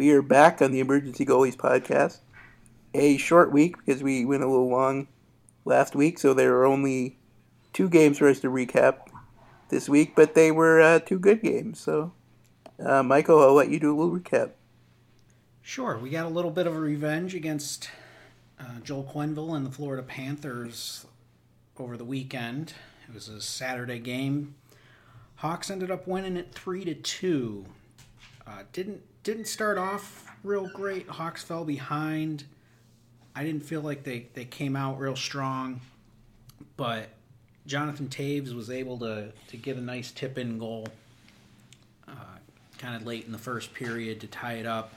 We are back on the Emergency Goalies podcast. A short week because we went a little long last week, so there are only two games for us to recap this week, but they were uh, two good games. So, uh, Michael, I'll let you do a little recap. Sure. We got a little bit of a revenge against uh, Joel Quenneville and the Florida Panthers over the weekend. It was a Saturday game. Hawks ended up winning it three to two. Uh, didn't didn't start off real great. Hawks fell behind. I didn't feel like they, they came out real strong, but Jonathan Toews was able to, to get a nice tip in goal uh, kind of late in the first period to tie it up.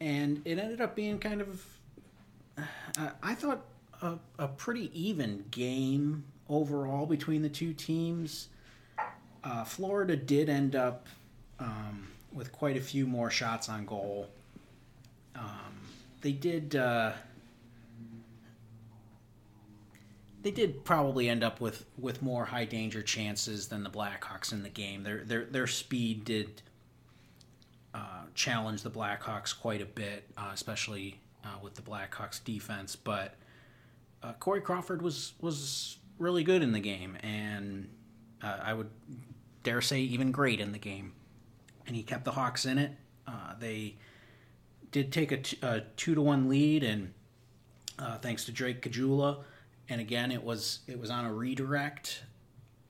And it ended up being kind of, uh, I thought, a, a, pretty even game overall between the two teams. Uh, Florida did end up um, with quite a few more shots on goal. Um, they did. Uh, they did probably end up with, with more high danger chances than the Blackhawks in the game. Their their their speed did uh, challenge the Blackhawks quite a bit, uh, especially uh, with the Blackhawks defense. But uh, Corey Crawford was was really good in the game, and uh, I would dare say even great in the game. And he kept the Hawks in it. Uh, they did take a, t- a two to one lead, and uh, thanks to Drake Caggiula, and again it was it was on a redirect.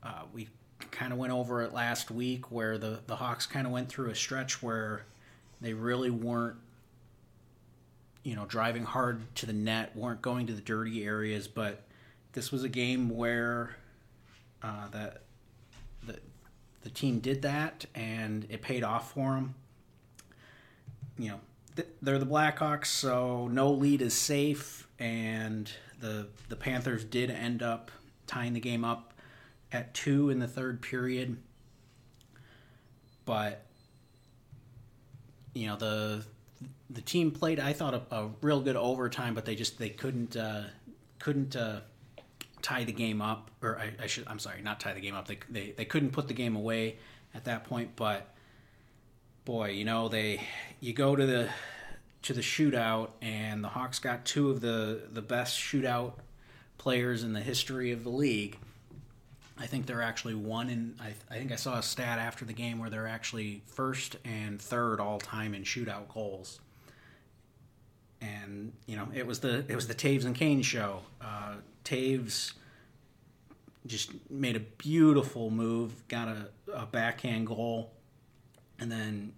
Uh, we kind of went over it last week where the the Hawks kind of went through a stretch where they really weren't you know driving hard to the net, weren't going to the dirty areas, but this was a game where uh, that the team did that and it paid off for them. You know, they're the Blackhawks, so no lead is safe, and the the Panthers did end up tying the game up at two in the third period. But you know the the team played, I thought, a, a real good overtime, but they just they couldn't uh, couldn't uh, tie the game up, or I, I, should I'm sorry, not tie the game up. They, they they couldn't put the game away at that point, but boy, you know they you go to the to the shootout, and the Hawks got two of the the best shootout players in the history of the league. I think they're actually one in. I, I think I saw a stat after the game where they're actually first and third all time in shootout goals. And you know, it was the it was the Toews and Kane show. Uh, Toews just made a beautiful move, got a, a backhand goal, and then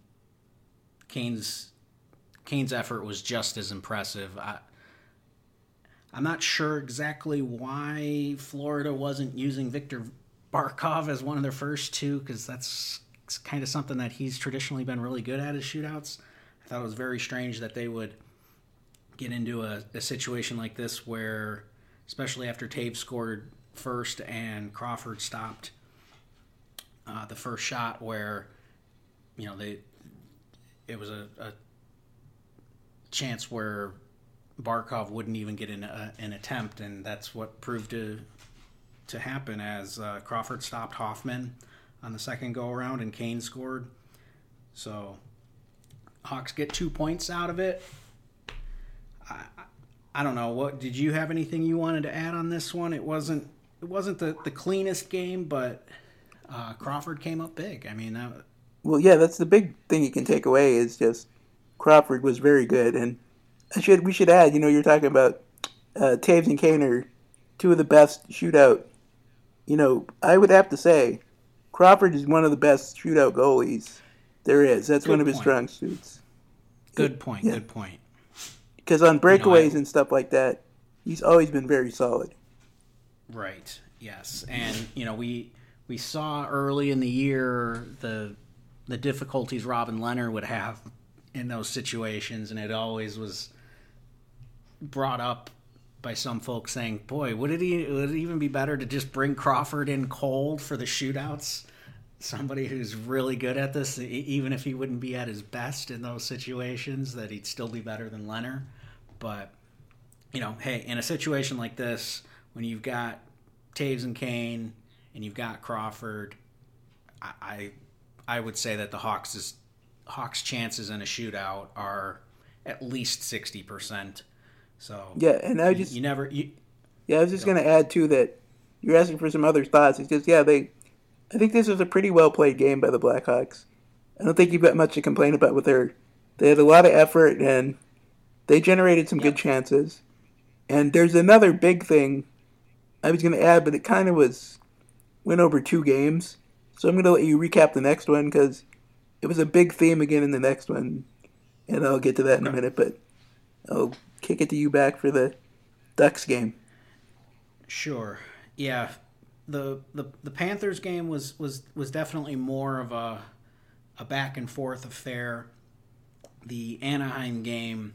Kane's Kane's effort was just as impressive. I, I'm not sure exactly why Florida wasn't using Victor Barkov as one of their first two, because that's kind of something that he's traditionally been really good at his shootouts. I thought it was very strange that they would get into a, a situation like this where, especially after Toews scored first and Crawford stopped uh, the first shot, where you know they it was a, a chance where Barkov wouldn't even get an, an attempt, and that's what proved to to happen as uh, Crawford stopped Hoffman on the second go around, and Kane scored. So Hawks get two points out of it. I, I don't know what did you have anything you wanted to add on this one? It wasn't it wasn't the, the cleanest game, but uh, Crawford came up big. I mean that. Well, yeah, that's the big thing you can take away is just Crawford was very good, and I should we should add, you know, you're talking about uh, Toews and Kane are two of the best shootout. You know, I would have to say Crawford is one of the best shootout goalies there is. That's good one of his strong suits. Good point. Yeah. Good point. Because on breakaways you know, I, and stuff like that, he's always been very solid. Right. Yes, and you know we we saw early in the year the the difficulties Robin Lehner would have in those situations, and it always was brought up by some folks saying, "Boy, would it, would it even be better to just bring Crawford in cold for the shootouts? Somebody who's really good at this, even if he wouldn't be at his best in those situations, that he'd still be better than Lehner." But you know, hey, in a situation like this, when you've got Toews and Kane and you've got Crawford, I I, I would say that the Hawks is Hawks' chances in a shootout are at least sixty percent. So Yeah, and I you, just you never you, yeah, I was just gonna add too that you're asking for some other thoughts. It's just yeah, they I think this was a pretty well played game by the Blackhawks. I don't think you've got much to complain about with their they had a lot of effort and they generated some good chances. And there's another big thing I was gonna add, but it kind of was went over two games. So I'm gonna let you recap the next one because it was a big theme again in the next one, and I'll get to that in a minute. But I'll kick it to you back for the Ducks game. Sure. Yeah. The, the the Panthers game was, was, was definitely more of a a back and forth affair. The Anaheim game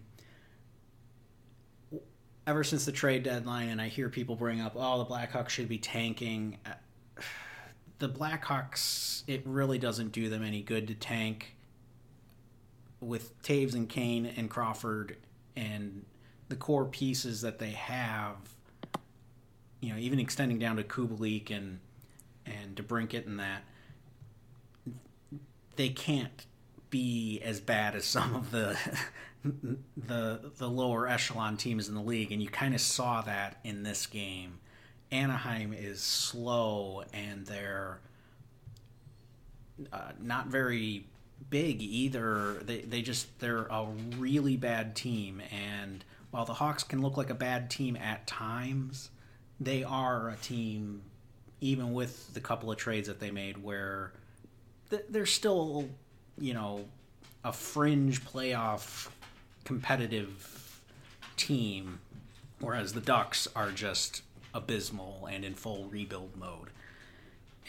ever since the trade deadline and I hear people bring up oh the Blackhawks should be tanking the Blackhawks it really doesn't do them any good to tank with Toews and Kane and Crawford and the core pieces that they have you know, even extending down to Kubalik and and DeBrincat and that, they can't be as bad as some of the the the lower echelon teams in the league, and you kind of saw that in this game. Anaheim is slow, and they're uh, not very big either. They they just they're a really bad team, and while the Hawks can look like a bad team at times, they are a team, even with the couple of trades that they made, where they're still, you know, a fringe playoff competitive team, whereas the Ducks are just abysmal and in full rebuild mode.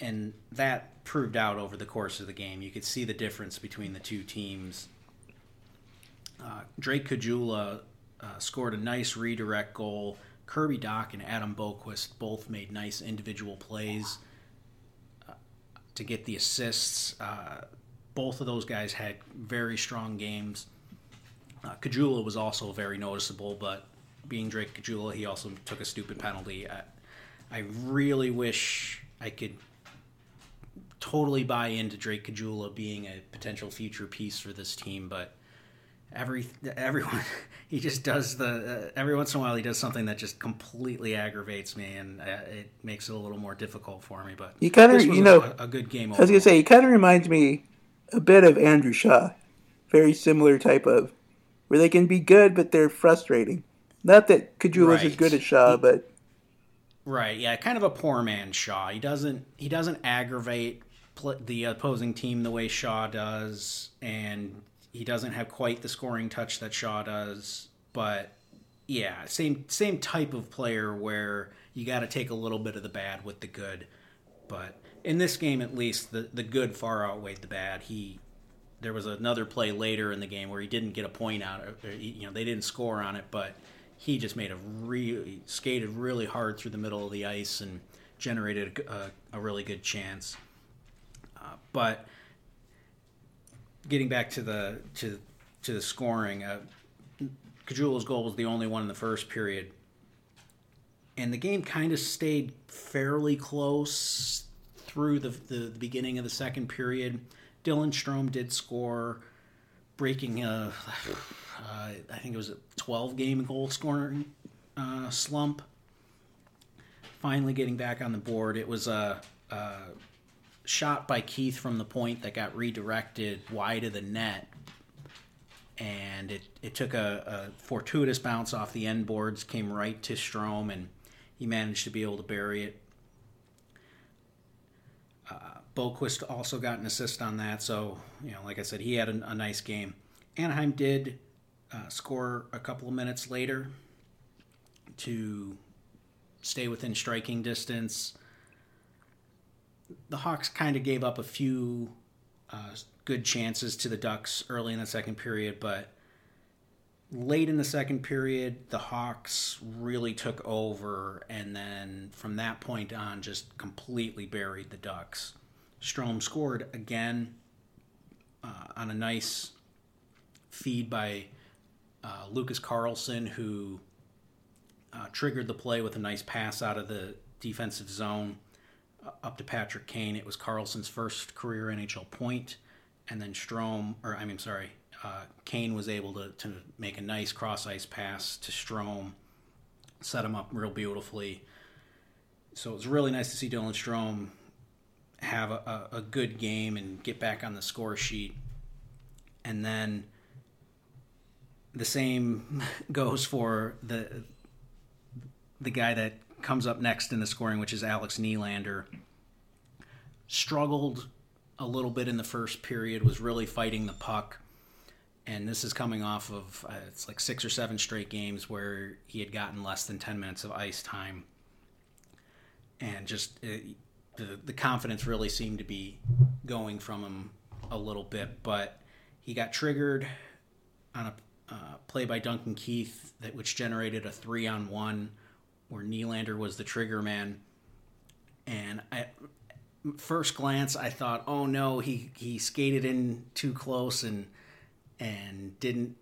And that proved out over the course of the game. You could see the difference between the two teams. Uh, Drake Caggiula uh, scored a nice redirect goal. Kirby Dach and Adam Boqvist both made nice individual plays uh, to get the assists. Uh, both of those guys had very strong games. Uh, Caggiula was also very noticeable, but being Drake Caggiula, he also took a stupid penalty. I, I really wish I could totally buy into Drake Caggiula being a potential future piece for this team, but every everyone he just does the uh, every once in a while he does something that just completely aggravates me and uh, it makes it a little more difficult for me. But You kinda- you know, a, a good game. I was gonna say he kind of reminds me a bit of Andrew Shaw, very similar type of, where they can be good but they're frustrating. Not that Caggiula's as good as Shaw, but Right, yeah, kind of a poor man Shaw. He doesn't he doesn't aggravate the opposing team the way Shaw does, and he doesn't have quite the scoring touch that Shaw does. But yeah, same same type of player where you got to take a little bit of the bad with the good. But in this game, at least, the the good far outweighed the bad. He there was another play later in the game where he didn't get a point out. Or, you know, they didn't score on it, but he just made a really skated really hard through the middle of the ice and generated a, a, really good chance. Uh, but getting back to the to to the scoring, uh, goal was the only one in the first period, and the game kind of stayed fairly close through the, the the beginning of the second period. Dylan Strome did score, breaking a uh, I think it was a 12 game goal scoring uh, slump. Finally getting back on the board. It was a, a shot by Keith from the point that got redirected wide of the net. And it, it took a, a fortuitous bounce off the end boards, came right to Strome, and he managed to be able to bury it. Uh, Boqvist also got an assist on that, so you know, like I said, he had a, a nice game. Anaheim did uh, score a couple of minutes later to stay within striking distance. The Hawks kind of gave up a few uh, good chances to the Ducks early in the second period, but late in the second period, the Hawks really took over, and then from that point on, just completely buried the Ducks. Strome scored again uh, on a nice feed by uh, Lucas Carlsson, who uh, triggered the play with a nice pass out of the defensive zone up to Patrick Kane. It was Carlsson's first career NHL point, and then Strome, or I mean, sorry, uh, Kane was able to, to make a nice cross ice pass to Strome, set him up real beautifully. So it was really nice to see Dylan Strome have a, a, a good game and get back on the score sheet. And then the same goes for the the guy that comes up next in the scoring, which is Alex Nylander. Struggled a little bit in the first period, was really fighting the puck. And this is coming off of uh, it's like six or seven straight games where he had gotten less than 10 minutes of ice time. And just it, uh, the, the confidence really seemed to be going from him a little bit. But he got triggered on a uh, play by Duncan Keith that which generated a three on one where Nylander was the trigger man. And at first glance, I thought, oh no, he, he skated in too close and and didn't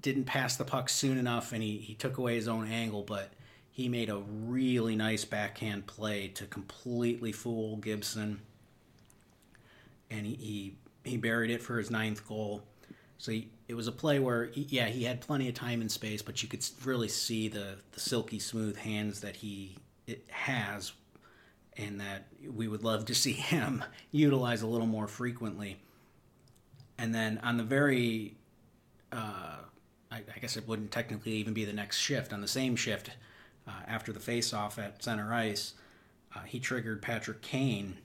didn't pass the puck soon enough, and he, he took away his own angle. But he made a really nice backhand play to completely fool Gibson, and he he, he buried it for his ninth goal. So he, it was a play where, he, yeah, he had plenty of time and space, but you could really see the, the silky smooth hands that he has, and that we would love to see him utilize a little more frequently. And then on the very, uh, I, I, guess it wouldn't technically even be the next shift. On the same shift, uh, after the face-off at center ice, uh, he triggered Patrick Kane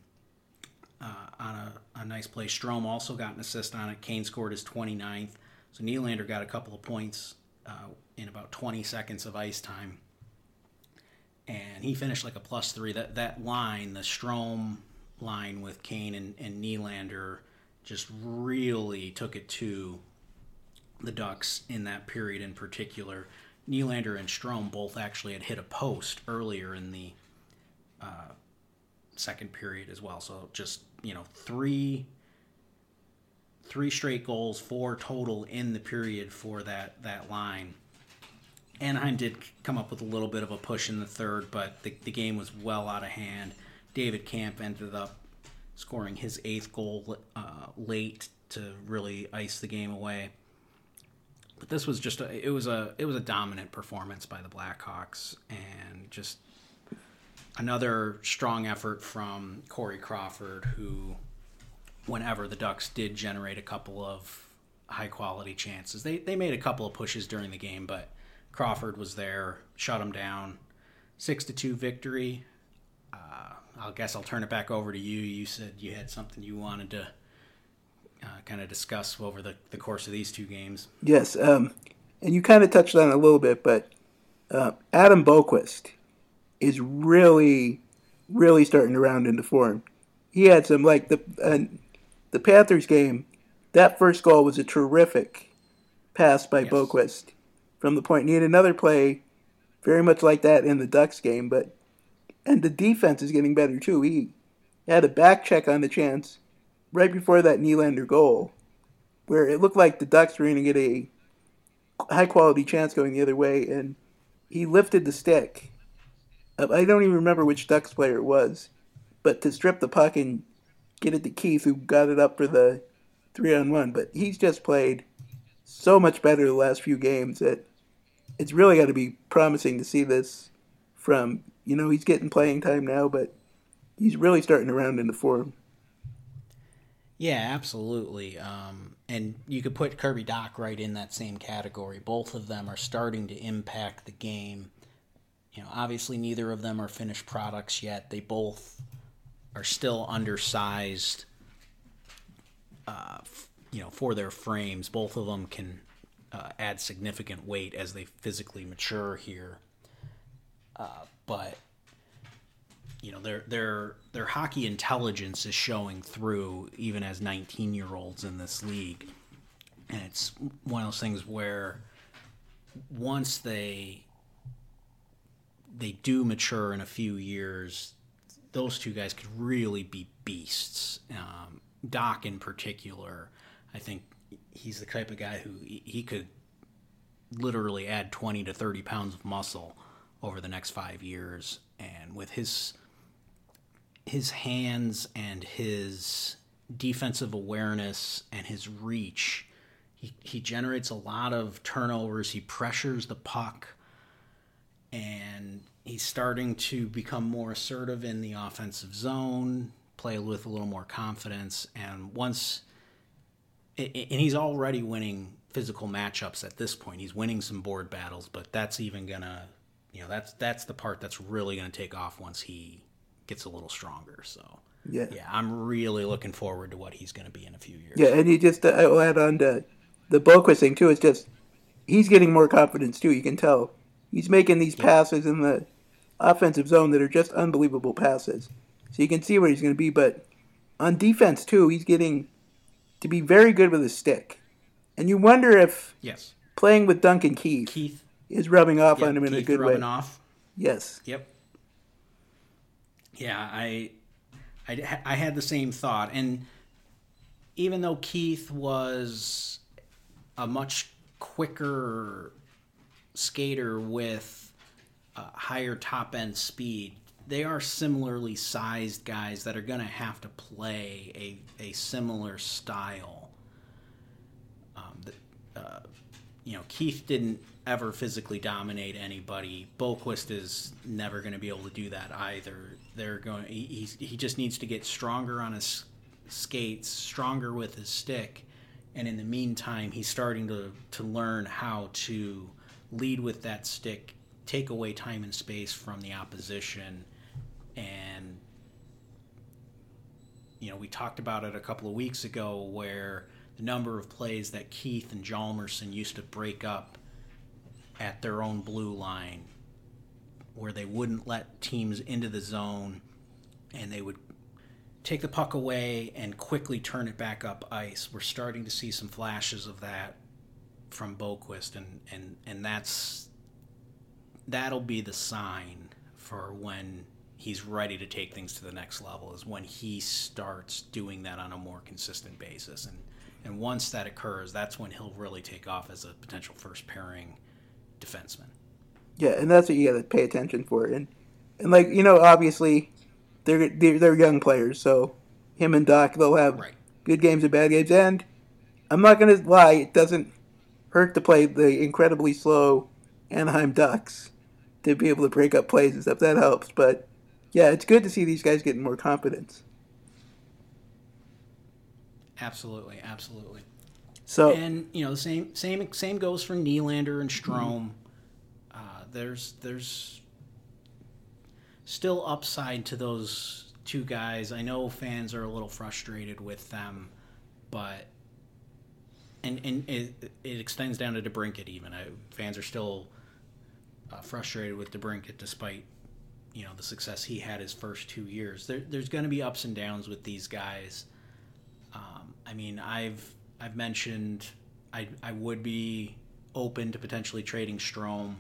uh, on a, a, nice play. Strome also got an assist on it. Kane scored his 29th. So Nylander got a couple of points uh, in about 20 seconds of ice time. And he finished like a plus three. That that line, the Strome line with Kane and, and Nylander, just really took it to the Ducks in that period in particular. Nylander and Strome both actually had hit a post earlier in the uh, second period as well. So just you know three three straight goals, four total in the period for that that line. Anaheim did come up with a little bit of a push in the third, but the, the game was well out of hand. David Kampf ended up scoring his eighth goal uh, late to really ice the game away. But this was just a it was a it was a dominant performance by the Blackhawks and just another strong effort from Corey Crawford, who, whenever the Ducks did generate a couple of high quality chances, they, they made a couple of pushes during the game, but Crawford was there, shut them down. Six to two victory. Uh, I guess I'll turn it back over to you. You said you had something you wanted to uh, kind of discuss over the, the course of these two games. Yes, um, and you kind of touched on it a little bit, but uh, Adam Boqvist is really, really starting to round into form. He had some like the the Panthers game. That first goal was a terrific pass by yes. Boqvist from the point. He had another play, very much like that in the Ducks game, but and the defense is getting better too. He had a back check on the chance right before that Nylander goal, where it looked like the Ducks were going to get a high quality chance going the other way, and he lifted the stick I don't even remember which Ducks player it was, but to strip the puck and get it to Keith, who got it up for the three on one. But he's just played so much better the last few games that it's really got to be promising to see this from. You know, he's getting playing time now, but he's really starting to round into form. Yeah, absolutely. Um, and you could put Kirby Dach right in that same category. Both of them are starting to impact the game you know, obviously neither of them are finished products yet. They both are still undersized. Uh, you know, for their frames, both of them can uh, add significant weight as they physically mature here. Uh, but you know, their their their hockey intelligence is showing through even as 19 year olds in this league, and it's one of those things where once they they do mature in a few years, those two guys could really be beasts. Um, Dach, in particular, I think he's the type of guy who he could literally add 20 to 30 pounds of muscle over the next five years. And with his his hands and his defensive awareness and his reach. He, he generates a lot of turnovers. He pressures the puck, and he's starting to become more assertive in the offensive zone, play with a little more confidence. And once, and he's already winning physical matchups at this point. He's winning some board battles, but that's even gonna, you know, that's that's the part that's really gonna take off once he gets a little stronger. So Yeah. yeah, I'm really looking forward to what he's gonna be in a few years. Yeah, and he just uh, I will add on to the Boqvist thing too. It's just he's getting more confidence too. You can tell he's making these passes in the offensive zone that are just unbelievable passes. So you can see where he's going to be. But on defense too, he's getting to be very good with his stick. And you wonder if Yes, playing with Duncan Keith, Keith. is rubbing off Yep, on him in a Keith good way. rubbing off. Yes. Yep. Yeah, I, I, I had the same thought, and even though Keith was a much quicker skater with uh, higher top end speed, they are similarly sized guys that are going to have to play a, a similar style. Um, the, uh, you know, Keith didn't ever physically dominate anybody. Boqvist is never going to be able to do that either. They're going. He, he just needs to get stronger on his skates, stronger with his stick, and in the meantime, he's starting to to learn how to lead with that stick, take away time and space from the opposition, and you know, we talked about it a couple of weeks ago where the number of plays that Keith and Hjalmarsson used to break up at their own blue line, where they wouldn't let teams into the zone and they would take the puck away and quickly turn it back up ice. We're starting to see some flashes of that from Boqvist, and, and, and that's that'll be the sign for when he's ready to take things to the next level is when he starts doing that on a more consistent basis and and once that occurs that's when he'll really take off as a potential first pairing defenseman Yeah, and that's what you got to pay attention for. And and like you know, obviously, they're they're, they're young players, so him and Dach they'll have Right. good games and bad games. And I'm not gonna lie, it doesn't hurt to play the incredibly slow Anaheim Ducks to be able to break up plays and stuff. That helps. But yeah, it's good to see these guys getting more confidence. absolutely absolutely So and you know the same same same goes for Nylander and Strome. Uh, there's there's still upside to those two guys. I know fans are a little frustrated with them, but and and it, it extends down to DeBrincat even. I, fans are still uh, frustrated with DeBrincat despite you know the success he had his first two years. There, there's going to be ups and downs with these guys. Um, I mean, I've I've mentioned I I would be open to potentially trading Strome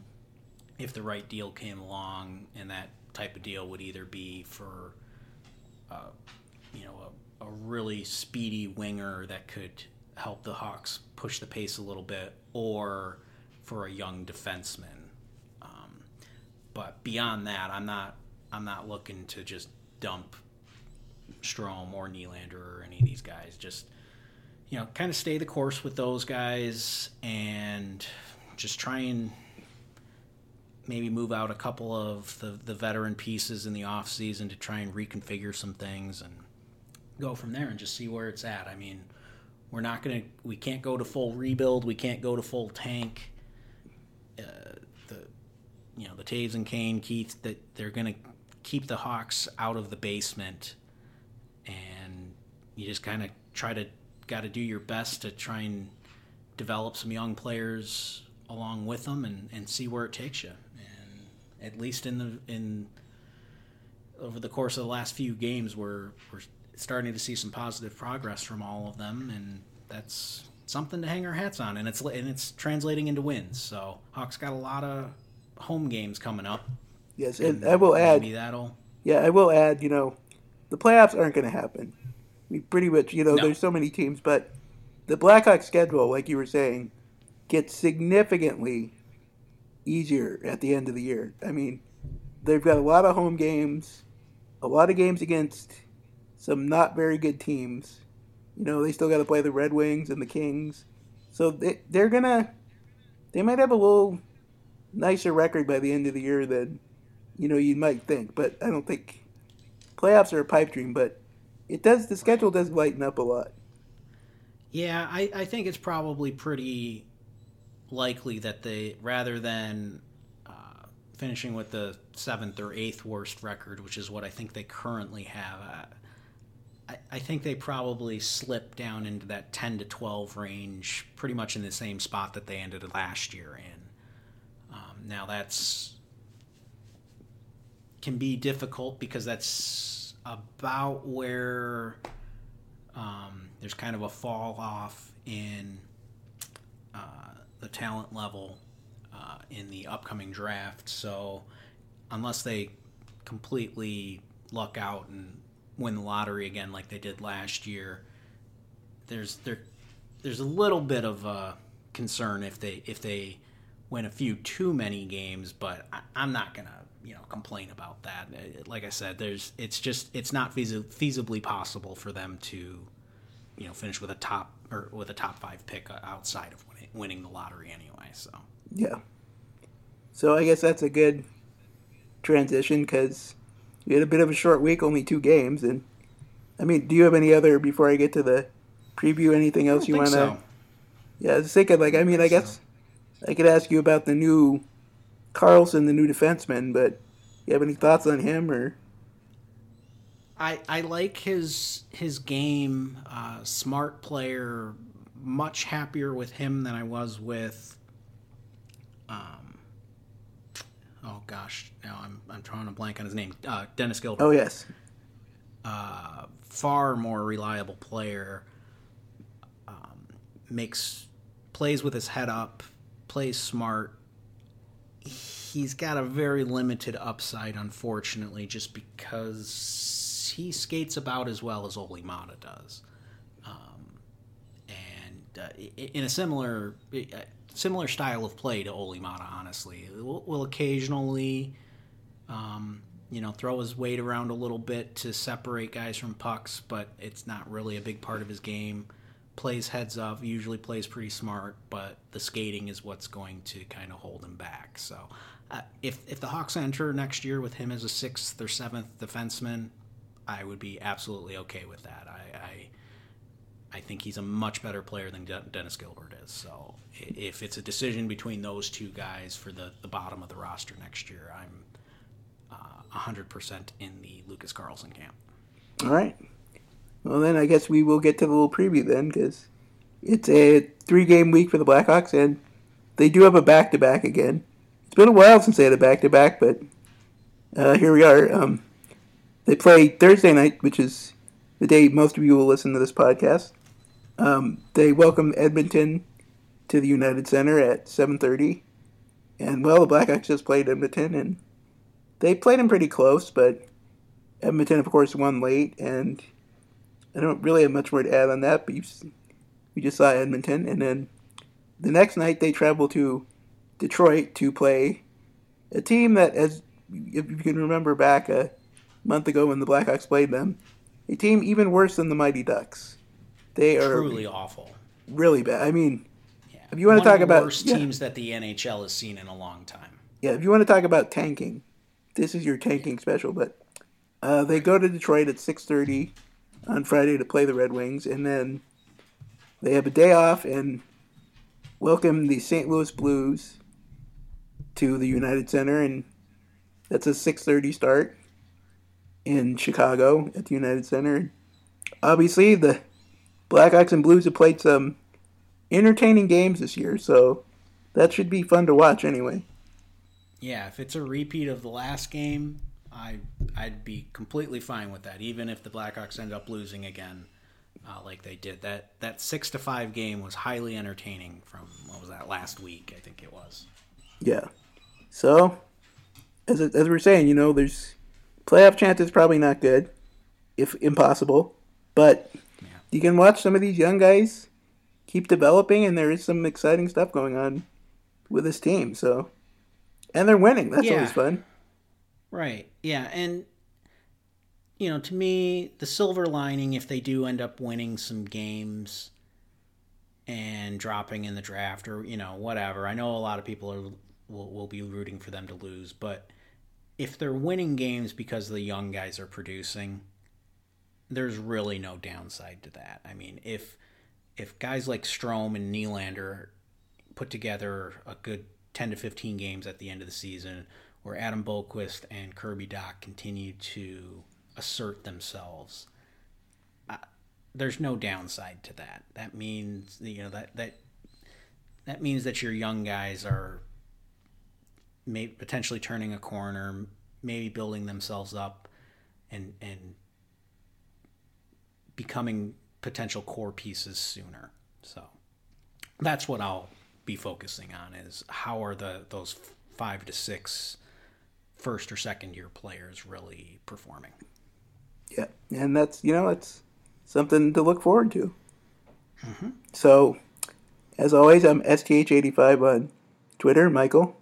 if the right deal came along, and that type of deal would either be for uh, you know a, a really speedy winger that could help the Hawks push the pace a little bit, or for a young defenseman. Um, but beyond that, I'm not I'm not looking to just dump Strome or Nylander or any of these guys. Just you know, kind of stay the course with those guys and just try and maybe move out a couple of the, the veteran pieces in the off season to try and reconfigure some things and go from there and just see where it's at. I mean, we're not gonna we can't go to full rebuild, we can't go to full tank. Uh, the you know the Toews and Kane, Keith, that they're gonna keep the Hawks out of the basement, and you just kind of try to got to do your best to try and develop some young players along with them and, and see where it takes you. And at least in the in over the course of the last few games, we're we're starting to see some positive progress from all of them, and that's something to hang our hats on. And it's and it's translating into wins. So Hawks got a lot of home games coming up. yes, and I will add. That'll Yeah, I will add, you know, the playoffs aren't going to happen. We pretty much, you know, No. there's so many teams, but the Blackhawks schedule, like you were saying, gets significantly easier at the end of the year. I mean, they've got a lot of home games, a lot of games against some not very good teams, You know, they still got to play the Red Wings and the Kings, so they they're gonna they might have a little nicer record by the end of the year than you know you might think. But I don't think playoffs are a pipe dream. But it does the schedule does lighten up a lot. Yeah, I, I think it's probably pretty likely that they rather than uh, finishing with the seventh or eighth worst record, which is what I think they currently have. Uh, I, think they probably slip down into that 10 to 12 range, pretty much in the same spot that they ended last year in. Um, now, that's can be difficult because that's about where um, there's kind of a fall off in uh, the talent level uh, in the upcoming draft. So, unless they completely luck out and win the lottery again like they did last year, there's there there's a little bit of a concern if they if they win a few too many games. But I, I'm not gonna you know complain about that. Uh, like I said, there's it's just it's not feasi- feasibly possible for them to you know finish with a top or with a top five pick uh, outside of winning, winning the lottery anyway. So yeah. So I guess that's a good transition because we had a bit of a short week, only two games, and I mean, do you have any other before I get to the preview? Anything else you want to? so. Yeah, I was thinking like I mean I guess I could ask you about the new Carlsson, the new defenseman, but you have any thoughts on him or? I, I like his his game. Uh, smart player. Much happier with him than I was with. Um. Oh gosh, now I'm I'm trying to blank on his name. Uh, Dennis Gilbert. Oh yes. Uh, far more reliable player. Um, makes plays with his head up. Plays smart. He's got a very limited upside, unfortunately, just because he skates about as well as Olli Maatta does. Um, and uh, in a similar similar style of play to Olli Maatta, honestly, will, will occasionally, um, you know, throw his weight around a little bit to separate guys from pucks, but it's not really a big part of his game. Plays heads up, usually plays pretty smart, but the skating is what's going to kind of hold him back. So, uh, if if the Hawks enter next year with him as a sixth or seventh defenseman, I would be absolutely okay with that. I, I, I think he's a much better player than De- Dennis Gilbert is. So if it's a decision between those two guys for the, the bottom of the roster next year, I'm uh, 100% in the Lucas Carlsson camp. All right. Well, then I guess we will get to the little preview then because it's a three game week for the Blackhawks and they do have a back to back again. It's been a while since they had a back to back, but uh, here we are. Um, they play Thursday night, which is the day most of you will listen to this podcast. Um, they welcome Edmonton to the United Center at 7:30, and well, the Blackhawks just played Edmonton, and they played them pretty close, but Edmonton, of course, won late, and I don't really have much more to add on that. But we just saw Edmonton, and then the next night they travel to Detroit to play a team that, as if you can remember back a month ago when the Blackhawks played them, a team even worse than the Mighty Ducks. They are truly awful, really bad. I mean, yeah. if you want One to talk about worst yeah. teams that the NHL has seen in a long time, yeah, if you want to talk about tanking, this is your tanking special. But uh, they go to Detroit at six thirty on Friday to play the Red Wings, and then they have a day off and welcome the St. Louis Blues to the United Center, and that's a six thirty start in Chicago at the United Center. Obviously, the Blackhawks and Blues have played some entertaining games this year, so that should be fun to watch anyway. Yeah, if it's a repeat of the last game, I I'd be completely fine with that, even if the Blackhawks end up losing again, uh, like they did. That that six to five game was highly entertaining. From what was that last week? I think it was. Yeah. So, as as we're saying, you know, there's playoff chances probably not good, if impossible, but. You can watch some of these young guys keep developing, and there is some exciting stuff going on with this team. So, and they're winning. That's yeah. always fun. Right. Yeah, and you know, to me, the silver lining, if they do end up winning some games and dropping in the draft or, you know, whatever, I know a lot of people are, will, will be rooting for them to lose, but if they're winning games because the young guys are producing, there's really no downside to that. I mean, if if guys like Strome and Nylander put together a good 10 to 15 games at the end of the season, where Adam Boqvist and Kirby Dach continue to assert themselves, there's no downside to that. That means you know that that that means that your young guys are may potentially turning a corner, maybe building themselves up, and and becoming potential core pieces sooner. So that's what I'll be focusing on is how are the those five to six first or second year players really performing. Yeah, and that's you know it's something to look forward to. Mm-hmm. So, as always, I'm STH85 on Twitter. Michael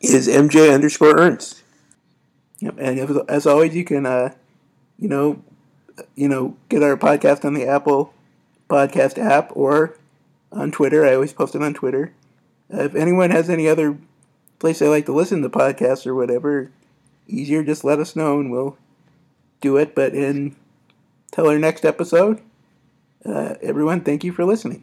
is MJ underscore Ernst. Yep, and as, as always, you can uh, you know you know get our podcast on the Apple Podcast app or on Twitter. I always post it on Twitter. Uh, if anyone has any other place they like to listen to podcasts or whatever, easier, just let us know and we'll do it. But until our next episode, uh, everyone, thank you for listening.